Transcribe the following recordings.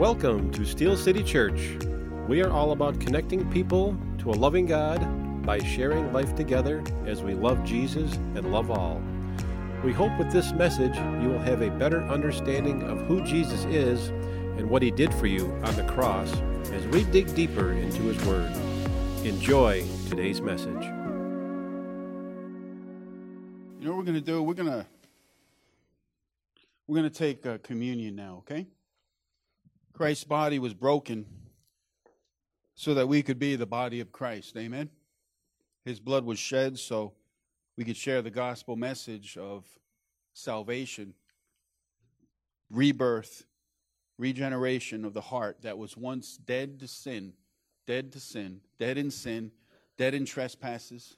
Welcome to Steel City Church. We are all about connecting people to a loving God by sharing life together as we love Jesus and love all. We hope with this message you will have a better understanding of who Jesus is and what he did for you on the cross as we dig deeper into his word. Enjoy today's message. You know what we're going to do? We're going to we're going to take uh, communion now, okay? Christ's body was broken so that we could be the body of Christ. Amen. His blood was shed so we could share the gospel message of salvation, rebirth, regeneration of the heart that was once dead to sin, dead to sin, dead in sin, dead in trespasses.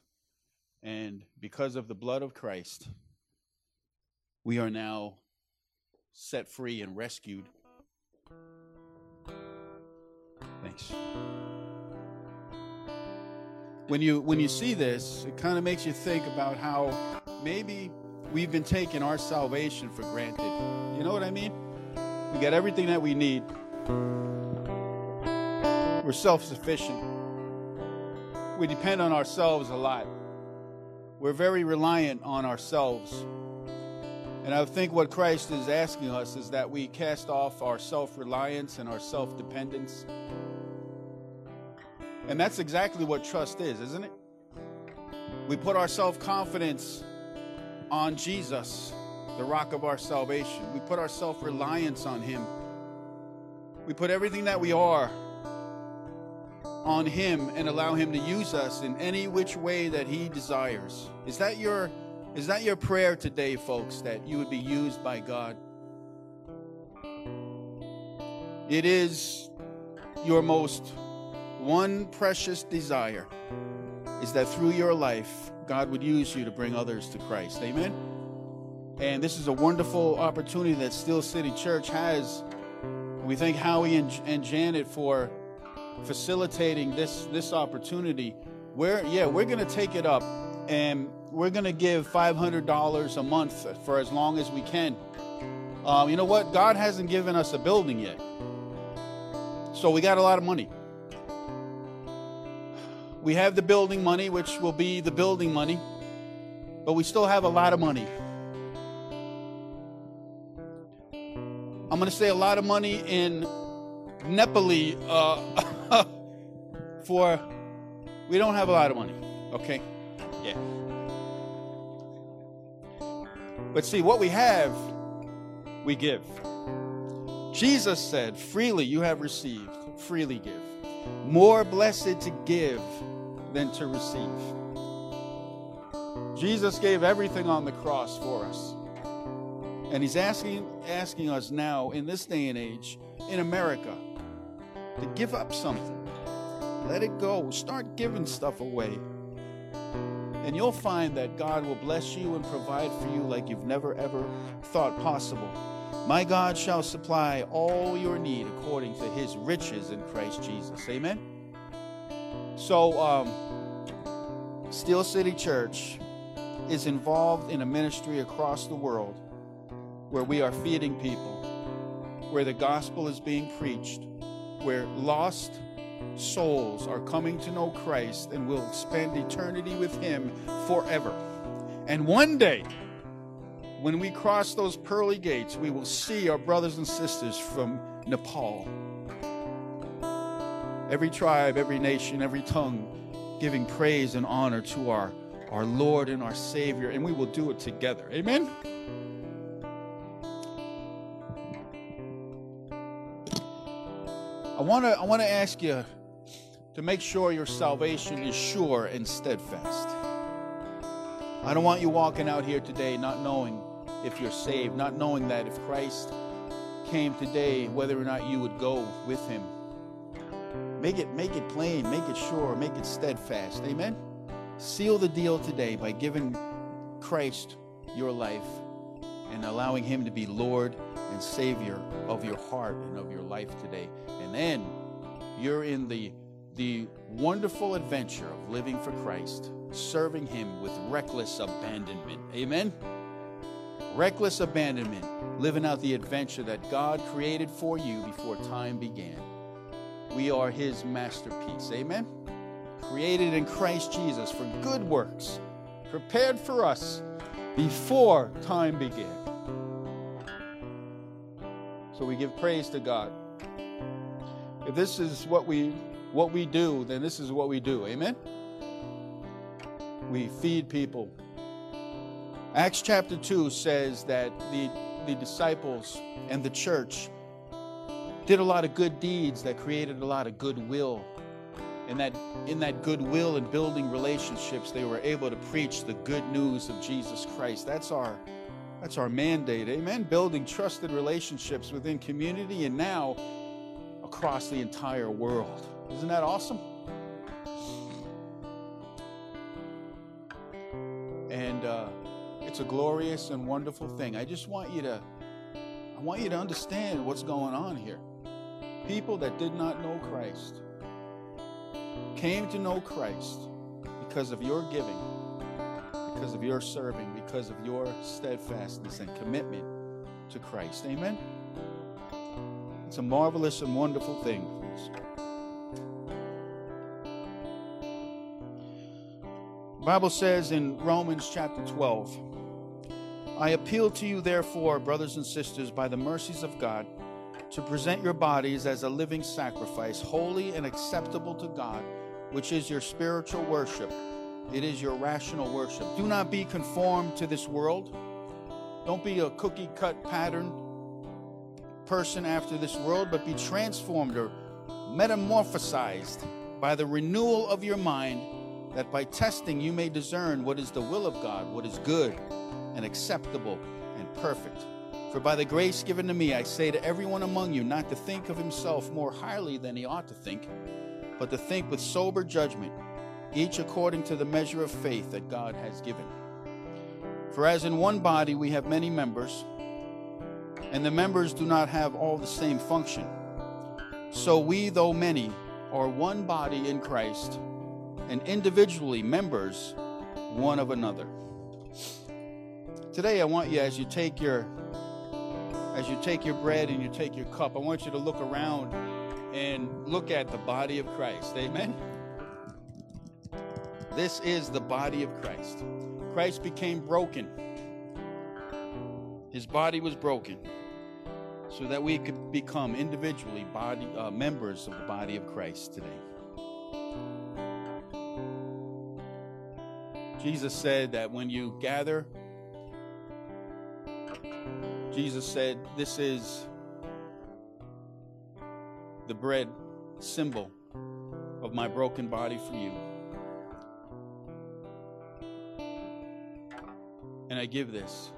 And because of the blood of Christ, we are now set free and rescued. Thanks. When you when you see this, it kind of makes you think about how maybe we've been taking our salvation for granted. You know what I mean? We got everything that we need. We're self-sufficient. We depend on ourselves a lot. We're very reliant on ourselves. And I think what Christ is asking us is that we cast off our self reliance and our self dependence. And that's exactly what trust is, isn't it? We put our self confidence on Jesus, the rock of our salvation. We put our self reliance on Him. We put everything that we are on Him and allow Him to use us in any which way that He desires. Is that your is that your prayer today, folks, that you would be used by God? It is your most one precious desire is that through your life, God would use you to bring others to Christ. Amen? And this is a wonderful opportunity that Steel City Church has. We thank Howie and, and Janet for facilitating this, this opportunity. We're, yeah, we're going to take it up and we're going to give $500 a month for as long as we can. Um, you know what? God hasn't given us a building yet. So we got a lot of money. We have the building money, which will be the building money, but we still have a lot of money. I'm going to say a lot of money in Nepali uh, for, we don't have a lot of money, okay? Yeah. But see, what we have, we give. Jesus said, freely you have received, freely give. More blessed to give than to receive. Jesus gave everything on the cross for us. And he's asking, asking us now, in this day and age, in America, to give up something. Let it go. Start giving stuff away. And you'll find that God will bless you and provide for you like you've never ever thought possible. My God shall supply all your need according to his riches in Christ Jesus. Amen. So, um, Steel City Church is involved in a ministry across the world where we are feeding people, where the gospel is being preached, where lost souls are coming to know Christ and will spend eternity with Him forever. And one day, when we cross those pearly gates, we will see our brothers and sisters from Nepal. Every tribe, every nation, every tongue giving praise and honor to our, our Lord and our Savior, and we will do it together. Amen? I want to I want to ask you to make sure your salvation is sure and steadfast. I don't want you walking out here today not knowing if you're saved, not knowing that if Christ came today, whether or not you would go with him. Make it make it plain, make it sure, make it steadfast. Amen. Seal the deal today by giving Christ your life and allowing him to be Lord and Savior of your heart and of your life today. And you're in the the wonderful adventure of living for Christ, serving him with reckless abandonment. Amen. reckless abandonment, living out the adventure that God created for you before time began. We are His masterpiece. Amen? Created in Christ Jesus for good works, prepared for us before time began. So we give praise to God. If this is what we what we do, then this is what we do. Amen. We feed people. Acts chapter 2 says that the, the disciples and the church did a lot of good deeds that created a lot of goodwill. And that in that goodwill and building relationships, they were able to preach the good news of Jesus Christ. That's our that's our mandate. Amen. Building trusted relationships within community and now across the entire world. Isn't that awesome? And uh, it's a glorious and wonderful thing. I just want you to, I want you to understand what's going on here. People that did not know Christ came to know Christ because of your giving, because of your serving, because of your steadfastness and commitment to Christ. Amen. It's a marvelous and wonderful thing. The Bible says in Romans chapter 12, I appeal to you, therefore, brothers and sisters, by the mercies of God, to present your bodies as a living sacrifice, holy and acceptable to God, which is your spiritual worship. It is your rational worship. Do not be conformed to this world. Don't be a cookie cut pattern person after this world, but be transformed or metamorphosized by the renewal of your mind, that by testing you may discern what is the will of God, what is good and acceptable and perfect. For by the grace given to me, I say to everyone among you not to think of himself more highly than he ought to think, but to think with sober judgment, each according to the measure of faith that God has given. For as in one body we have many members, and the members do not have all the same function. So we, though many, are one body in Christ, and individually members one of another. Today I want you as you take your as you take your bread and you take your cup, I want you to look around and look at the body of Christ. Amen. This is the body of Christ. Christ became broken. His body was broken so that we could become individually body uh, members of the body of Christ today. Jesus said that when you gather, Jesus said, This is the bread symbol of my broken body for you. And I give this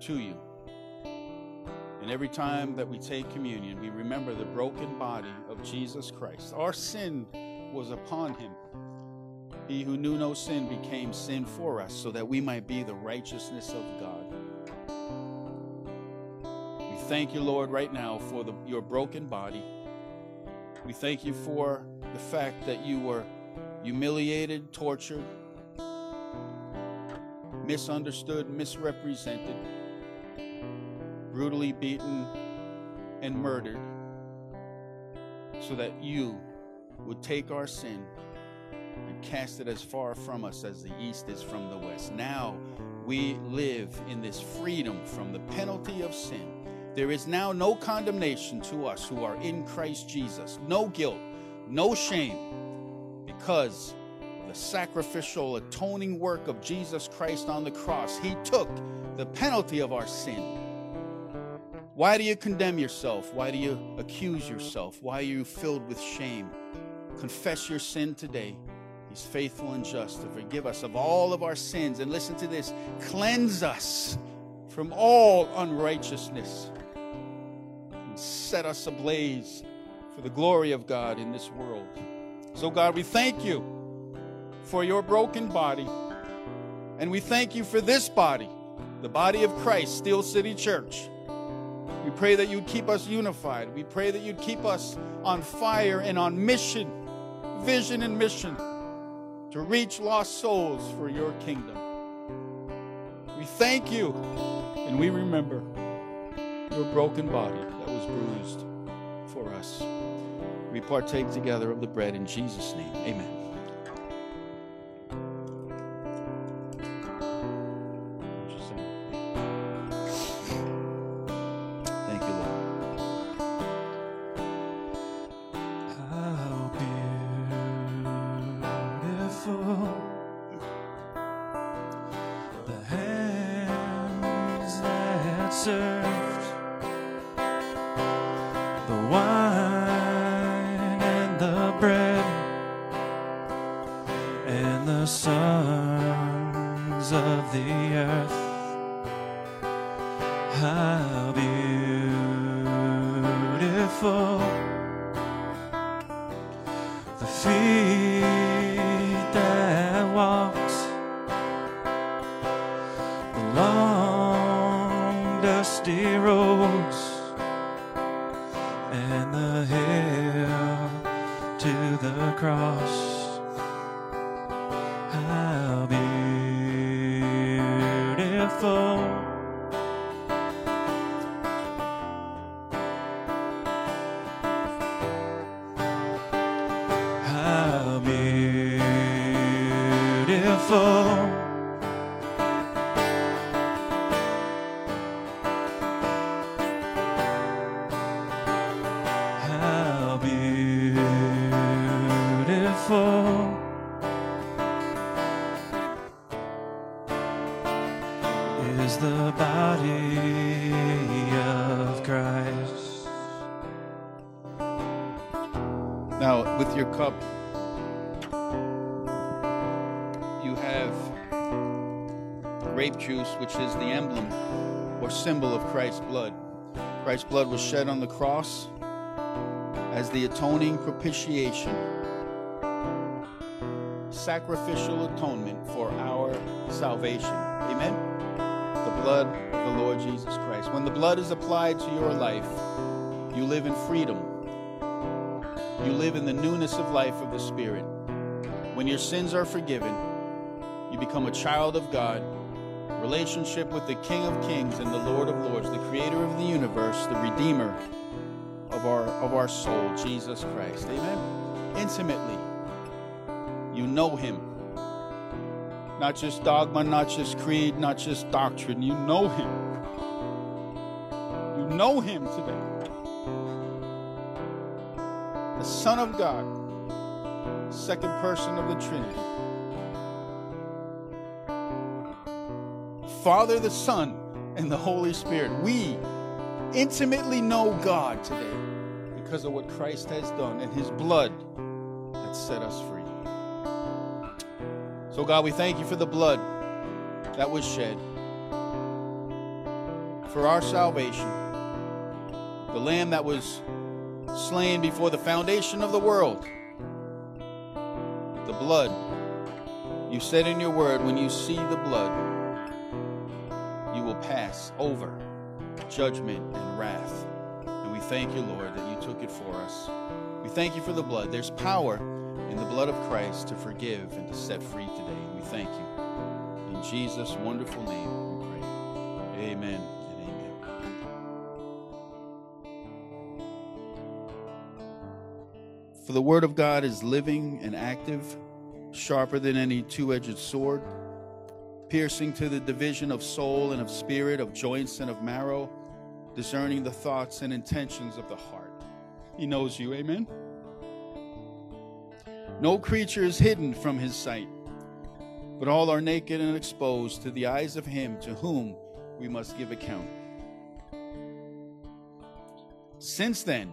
to you. And every time that we take communion, we remember the broken body of Jesus Christ. Our sin was upon him. He who knew no sin became sin for us so that we might be the righteousness of God. We thank you, Lord, right now for the, your broken body. We thank you for the fact that you were humiliated, tortured, misunderstood, misrepresented brutally beaten and murdered so that you would take our sin and cast it as far from us as the east is from the west. Now we live in this freedom from the penalty of sin. There is now no condemnation to us who are in Christ Jesus, no guilt, no shame, because of the sacrificial atoning work of Jesus Christ on the cross. He took the penalty of our sin why do you condemn yourself? Why do you accuse yourself? Why are you filled with shame? Confess your sin today. He's faithful and just to forgive us of all of our sins. And listen to this cleanse us from all unrighteousness and set us ablaze for the glory of God in this world. So, God, we thank you for your broken body. And we thank you for this body, the body of Christ, Steel City Church. We pray that you'd keep us unified. We pray that you'd keep us on fire and on mission, vision and mission to reach lost souls for your kingdom. We thank you and we remember your broken body that was bruised for us. We partake together of the bread in Jesus' name. Amen. Cup, you have grape juice, which is the emblem or symbol of Christ's blood. Christ's blood was shed on the cross as the atoning propitiation, sacrificial atonement for our salvation. Amen? The blood of the Lord Jesus Christ. When the blood is applied to your life, you live in freedom. You live in the newness of life of the Spirit. When your sins are forgiven, you become a child of God, relationship with the King of Kings and the Lord of Lords, the creator of the universe, the redeemer of our of our soul, Jesus Christ. Amen. Intimately. You know him. Not just dogma, not just creed, not just doctrine. You know him. You know him today the Son of God, second person of the Trinity. Father, the Son, and the Holy Spirit. We intimately know God today because of what Christ has done and his blood that set us free. So, God, we thank you for the blood that was shed for our salvation, the Lamb that was slain before the foundation of the world. The blood. You said in your word, when you see the blood, you will pass over judgment and wrath. And we thank you, Lord, that you took it for us. We thank you for the blood. There's power in the blood of Christ to forgive and to set free today. We thank you. In Jesus' wonderful name we pray. Amen. For the word of God is living and active, sharper than any two edged sword, piercing to the division of soul and of spirit, of joints and of marrow, discerning the thoughts and intentions of the heart. He knows you, amen? No creature is hidden from his sight, but all are naked and exposed to the eyes of him to whom we must give account. Since then,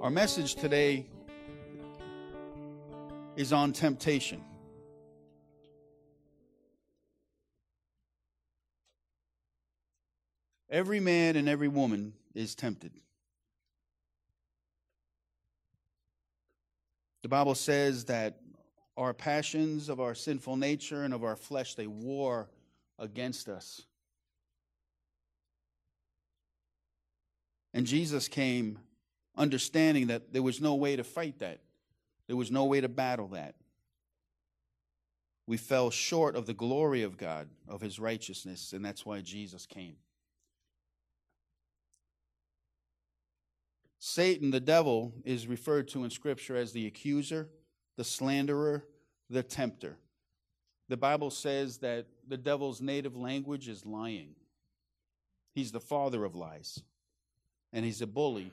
Our message today is on temptation. Every man and every woman is tempted. The Bible says that our passions of our sinful nature and of our flesh they war against us. And Jesus came understanding that there was no way to fight that, there was no way to battle that. We fell short of the glory of God, of his righteousness, and that's why Jesus came. Satan, the devil, is referred to in Scripture as the accuser, the slanderer, the tempter. The Bible says that the devil's native language is lying. He's the father of lies, and he's a bully.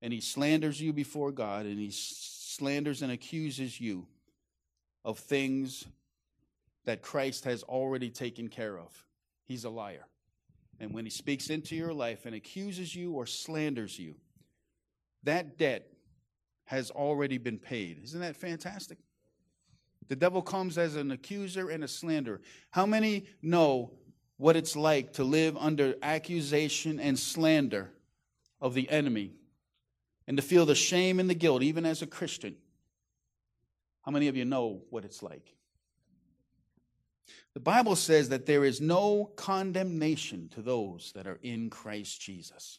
And he slanders you before God, and he slanders and accuses you of things that Christ has already taken care of. He's a liar. And when he speaks into your life and accuses you or slanders you, that debt has already been paid. Isn't that fantastic? The devil comes as an accuser and a slanderer. How many know what it's like to live under accusation and slander of the enemy and to feel the shame and the guilt, even as a Christian? How many of you know what it's like? The Bible says that there is no condemnation to those that are in Christ Jesus.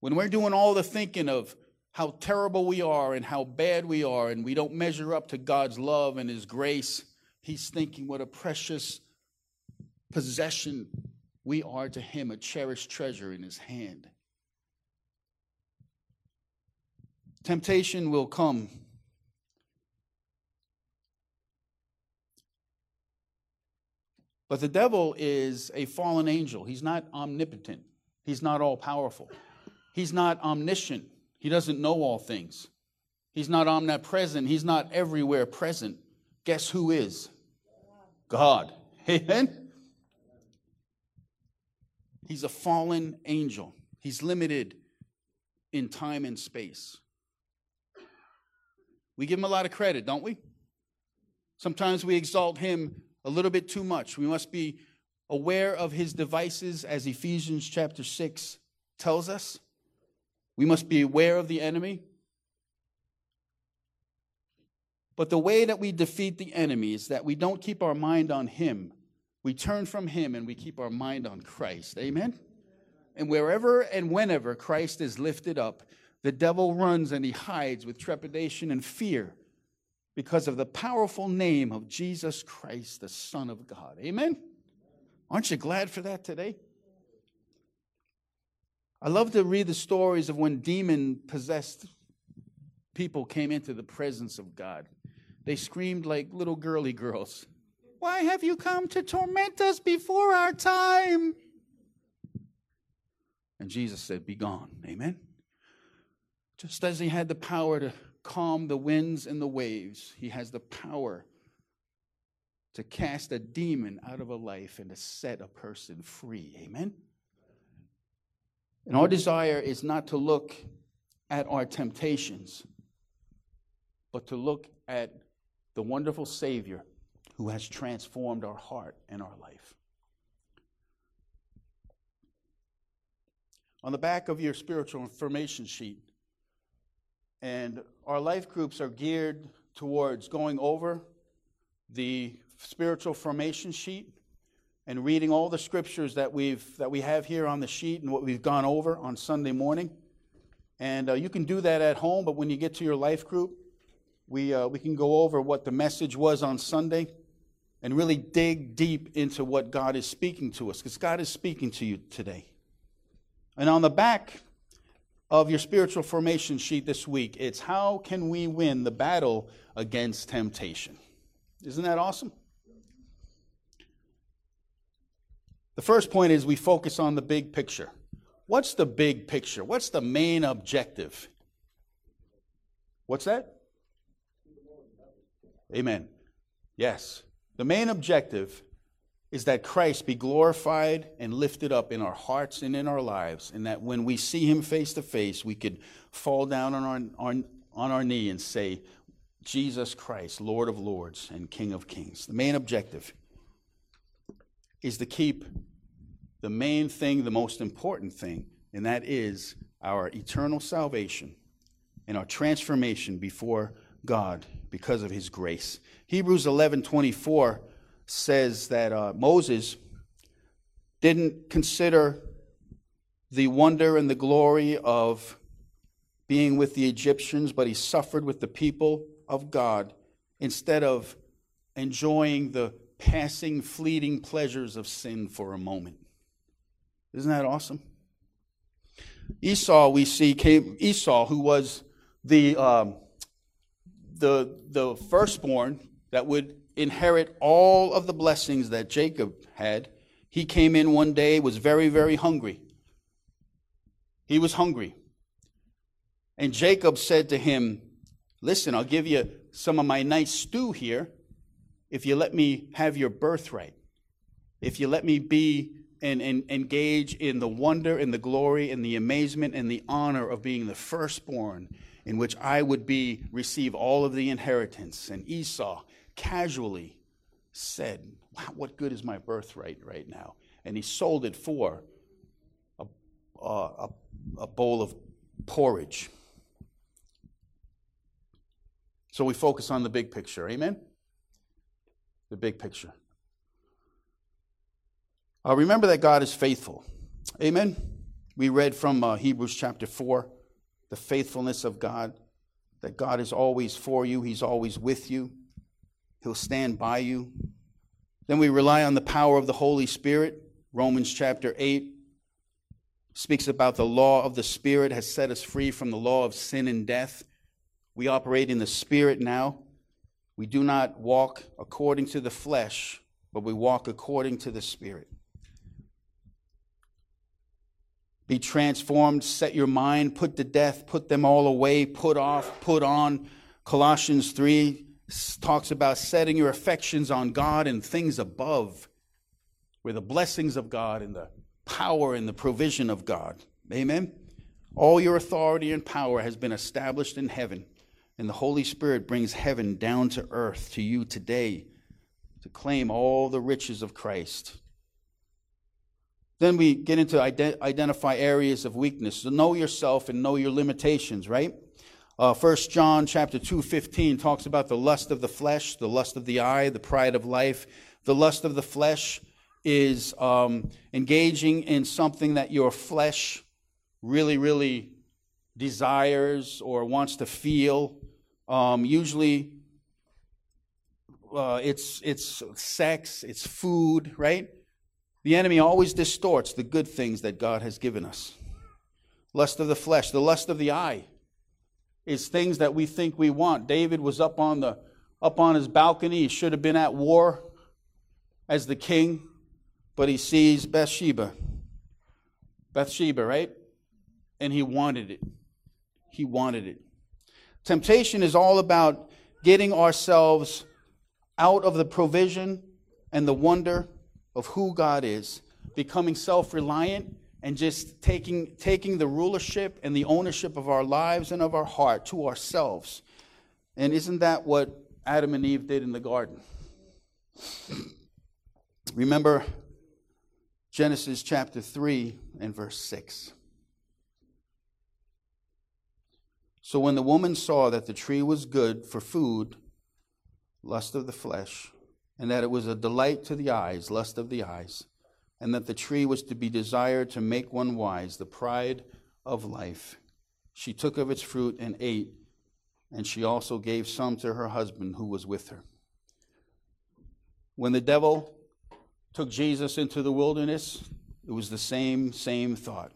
When we're doing all the thinking of how terrible we are and how bad we are, and we don't measure up to God's love and His grace, He's thinking what a precious possession we are to Him, a cherished treasure in His hand. Temptation will come But the devil is a fallen angel. He's not omnipotent, he's not all powerful, he's not omniscient, he doesn't know all things. He's not omnipresent, he's not everywhere present. Guess who is? God. Amen? He's a fallen angel. He's limited in time and space. We give him a lot of credit, don't we? Sometimes we exalt him a little bit too much. We must be aware of his devices, as Ephesians chapter 6 tells us. We must be aware of the enemy. But the way that we defeat the enemy is that we don't keep our mind on him. We turn from him and we keep our mind on Christ. Amen? And wherever and whenever Christ is lifted up, the devil runs and he hides with trepidation and fear because of the powerful name of Jesus Christ, the Son of God. Amen? Aren't you glad for that today? I love to read the stories of when demon possessed people came into the presence of God. They screamed like little girly girls. Why have you come to torment us before our time? And Jesus said, Be gone. Amen. Just as he had the power to calm the winds and the waves. He has the power to cast a demon out of a life and to set a person free. Amen? And our desire is not to look at our temptations, but to look at the wonderful Savior who has transformed our heart and our life. On the back of your spiritual information sheet, and our life groups are geared towards going over the spiritual formation sheet and reading all the scriptures that we've that we have here on the sheet and what we've gone over on Sunday morning. And uh, you can do that at home, but when you get to your life group, we uh, we can go over what the message was on Sunday and really dig deep into what God is speaking to us because God is speaking to you today. And on the back of your spiritual formation sheet this week. It's how can we win the battle against temptation? Isn't that awesome? The first point is we focus on the big picture. What's the big picture? What's the main objective? What's that? Amen. Yes. The main objective is that Christ be glorified and lifted up in our hearts and in our lives, and that when we see him face to face, we could fall down on our, on, on our knee and say, Jesus Christ, Lord of Lords and King of Kings. The main objective is to keep the main thing, the most important thing, and that is our eternal salvation and our transformation before God because of his grace. Hebrews 11:24 says that uh, Moses didn't consider the wonder and the glory of being with the Egyptians, but he suffered with the people of God instead of enjoying the passing, fleeting pleasures of sin for a moment. Isn't that awesome? Esau, we see, came, Esau, who was the, um, the, the firstborn that would inherit all of the blessings that Jacob had, he came in one day, was very, very hungry. He was hungry. And Jacob said to him, Listen, I'll give you some of my nice stew here if you let me have your birthright. If you let me be and, and engage in the wonder and the glory and the amazement and the honor of being the firstborn, in which I would be receive all of the inheritance. And Esau casually said, wow, what good is my birthright right now? And he sold it for a, a, a bowl of porridge. So we focus on the big picture. Amen? The big picture. Uh, remember that God is faithful. Amen? We read from uh, Hebrews chapter 4 the faithfulness of God, that God is always for you, He's always with you, He'll stand by you. Then we rely on the power of the Holy Spirit. Romans chapter 8 speaks about the law of the Spirit has set us free from the law of sin and death. We operate in the Spirit now. We do not walk according to the flesh, but we walk according to the Spirit. Be transformed, set your mind, put to death, put them all away, put off, put on. Colossians 3 talks about setting your affections on God and things above, where the blessings of God and the power and the provision of God. Amen? All your authority and power has been established in heaven. And the Holy Spirit brings heaven down to earth to you today to claim all the riches of Christ. Then we get into ident- identify areas of weakness. So know yourself and know your limitations, right? Uh, 1 John chapter 2, 15 talks about the lust of the flesh, the lust of the eye, the pride of life. The lust of the flesh is um, engaging in something that your flesh really, really desires or wants to feel. Um, usually, uh, it's it's sex, it's food, right? The enemy always distorts the good things that God has given us. Lust of the flesh, the lust of the eye, is things that we think we want. David was up on the up on his balcony. He should have been at war as the king, but he sees Bathsheba. Bathsheba, right? And he wanted it. He wanted it. Temptation is all about getting ourselves out of the provision and the wonder of who God is, becoming self reliant, and just taking, taking the rulership and the ownership of our lives and of our heart to ourselves. And isn't that what Adam and Eve did in the garden? Remember Genesis chapter 3 and verse 6. So when the woman saw that the tree was good for food, lust of the flesh, and that it was a delight to the eyes, lust of the eyes, and that the tree was to be desired to make one wise, the pride of life, she took of its fruit and ate, and she also gave some to her husband who was with her. When the devil took Jesus into the wilderness, it was the same, same thought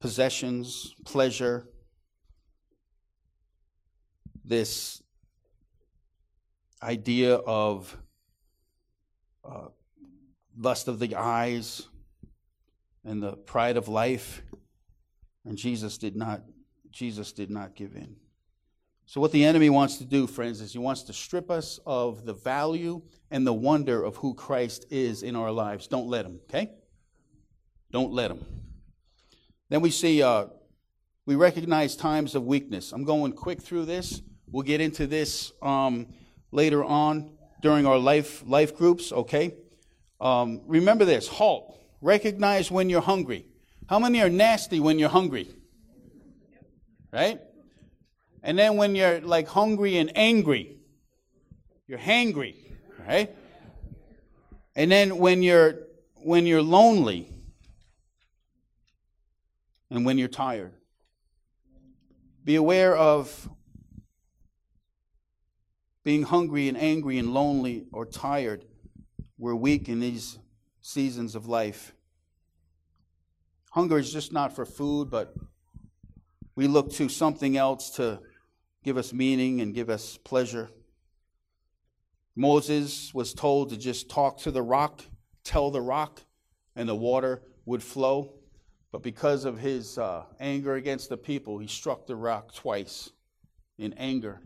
possessions, pleasure, this idea of uh, lust of the eyes and the pride of life. And jesus did not jesus did not give in. So what the enemy wants to do friends is he wants to strip us of the value and the wonder of who christ is in our lives. Don't let him okay? Don't let him. Then we see, uh, we recognize times of weakness. I'm going quick through this. We'll get into this um, later on during our life life groups. Okay. Um, remember this halt. Recognize when you're hungry. How many are nasty when you're hungry? Right? And then when you're like hungry and angry, you're hangry, right? And then when you're when you're lonely and when you're tired. Be aware of being hungry and angry and lonely or tired. We're weak in these seasons of life. Hunger is just not for food, but we look to something else to give us meaning and give us pleasure. Moses was told to just talk to the rock, tell the rock, and the water would flow. But because of his uh, anger against the people, he struck the rock twice in anger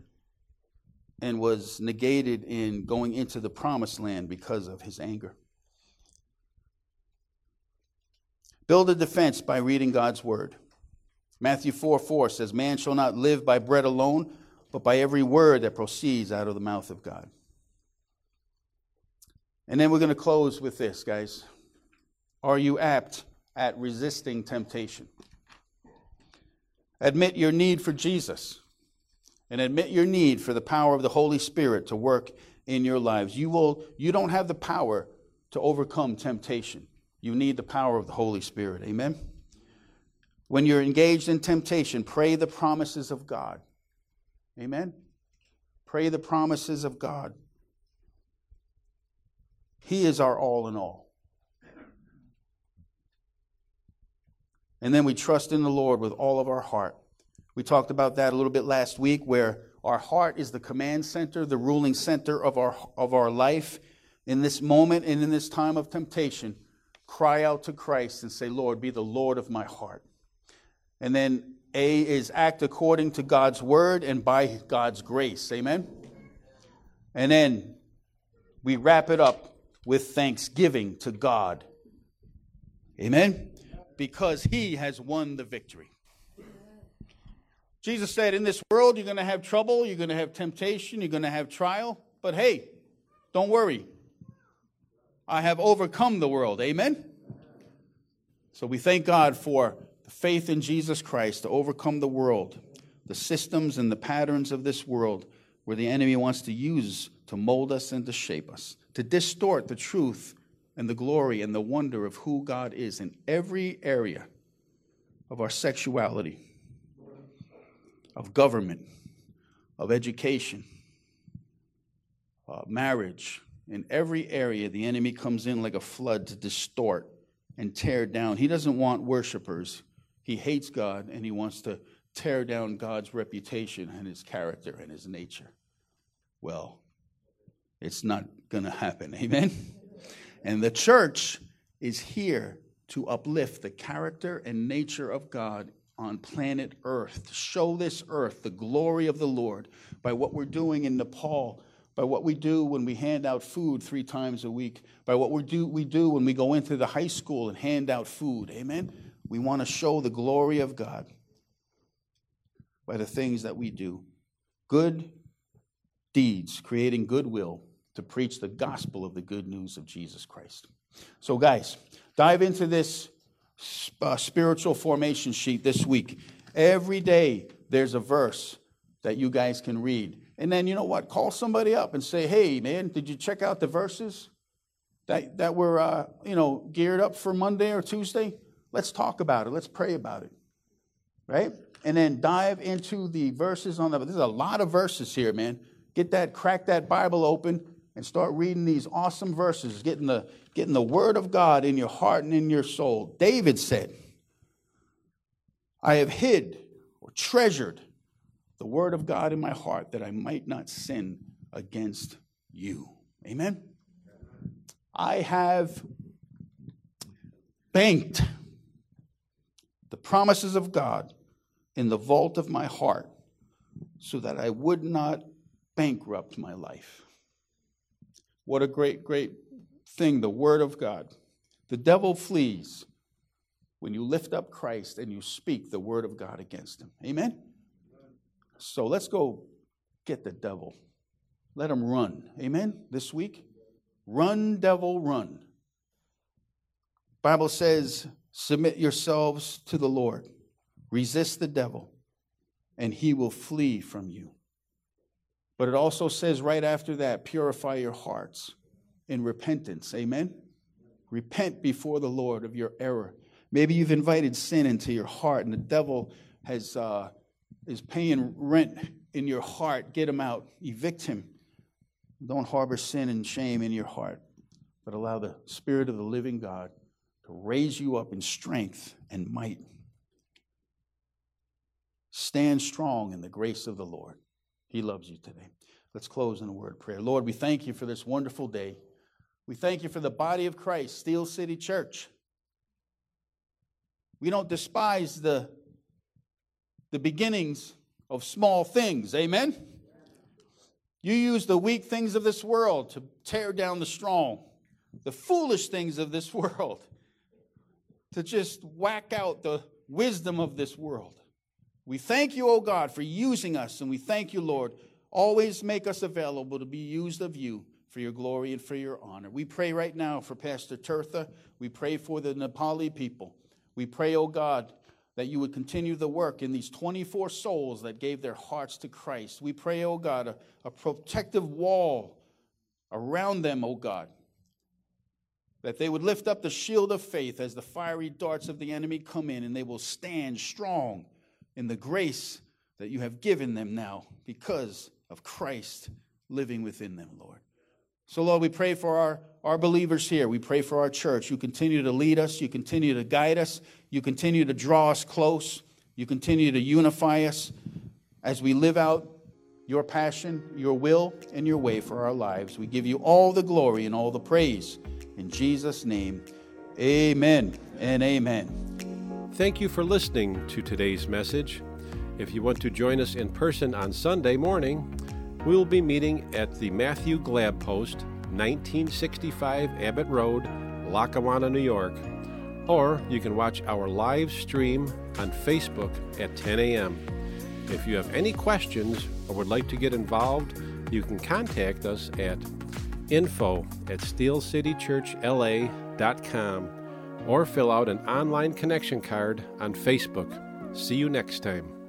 and was negated in going into the promised land because of his anger. Build a defense by reading God's word. Matthew 4 4 says, Man shall not live by bread alone, but by every word that proceeds out of the mouth of God. And then we're going to close with this, guys. Are you apt at resisting temptation? Admit your need for Jesus and admit your need for the power of the Holy Spirit to work in your lives. You will you don't have the power to overcome temptation. You need the power of the Holy Spirit. Amen. When you're engaged in temptation, pray the promises of God. Amen. Pray the promises of God. He is our all in all. And then we trust in the Lord with all of our heart. We talked about that a little bit last week, where our heart is the command center, the ruling center of our, of our life. In this moment and in this time of temptation, cry out to Christ and say, Lord, be the Lord of my heart. And then A is act according to God's word and by God's grace. Amen? And then we wrap it up with thanksgiving to God. Amen? Because he has won the victory. Jesus said, In this world, you're going to have trouble, you're going to have temptation, you're going to have trial. But hey, don't worry. I have overcome the world. Amen? So we thank God for the faith in Jesus Christ to overcome the world, the systems and the patterns of this world where the enemy wants to use to mold us and to shape us to distort the truth and the glory and the wonder of who God is in every area of our sexuality, of government, of education, uh, marriage. In every area, the enemy comes in like a flood to distort and tear down. He doesn't want worshipers. He hates God and he wants to tear down God's reputation and his character and his nature. Well, it's not going to happen. Amen? And the church is here to uplift the character and nature of God on planet Earth, to show this earth the glory of the Lord by what we're doing in Nepal, by what we do when we hand out food three times a week, by what we do, we do when we go into the high school and hand out food. Amen? We want to show the glory of God by the things that we do. Good deeds, creating goodwill to preach the gospel of the good news of Jesus Christ. So, guys, dive into this uh, spiritual formation sheet this week. Every day there's a verse that you guys can read. And then, you know what? Call somebody up and say, hey, man, did you check out the verses that, that were, uh, you know, geared up for Monday or Tuesday? Let's talk about it. Let's pray about it. Right? And then dive into the verses on the. There's a lot of verses here, man. Get that, crack that Bible open and start reading these awesome verses, getting the, getting the word of God in your heart and in your soul. David said, I have hid or treasured the word of God in my heart that I might not sin against you. Amen. I have banked the promises of God in the vault of my heart so that I would not bankrupt my life. What a great, great thing, the Word of God. The devil flees when you lift up Christ and you speak the Word of God against him. Amen? So let's go get the devil. Let him run. Amen? This week. Run, devil, run. Bible says, submit yourselves to the Lord. Resist the devil, and he will flee from you. But it also says right after that, purify your hearts in repentance. Amen? Repent before the Lord of your error. Maybe you've invited sin into your heart, and the devil has, uh, is paying rent in your heart. Get him out, evict him. Don't harbor sin and shame in your heart, but allow the Spirit of the living God to raise you up in strength and might. Stand strong in the grace of the Lord. He loves you today. Let's close in a word of prayer. Lord, we thank you for this wonderful day. We thank you for the body of Christ, Steel City Church. We don't despise the, the beginnings of small things. Amen? You use the weak things of this world to tear down the strong, the foolish things of this world to just whack out the wisdom of this world. We thank you, O God, for using us, and we thank you, Lord. Always make us available to be used of you for your glory and for your honor. We pray right now for Pastor Tirtha. We pray for the Nepali people. We pray, O God, that you would continue the work in these 24 souls that gave their hearts to Christ. We pray, O God, a, a protective wall around them, O God, that they would lift up the shield of faith as the fiery darts of the enemy come in, and they will stand strong in the grace that you have given them now because of Christ living within them, Lord. So, Lord, we pray for our, our believers here. We pray for our church. You continue to lead us, you continue to guide us, you continue to draw us close, you continue to unify us as we live out your passion, your will, and your way for our lives. We give you all the glory and all the praise. In Jesus' name, amen and amen. Thank you for listening to today's message. If you want to join us in person on Sunday morning, we will be meeting at the Matthew Glab Post, 1965 Abbott Road, Lackawanna, New York. Or you can watch our live stream on Facebook at 10 a.m. If you have any questions or would like to get involved, you can contact us at info at steelcitychurchla.com or fill out an online connection card on Facebook. See you next time.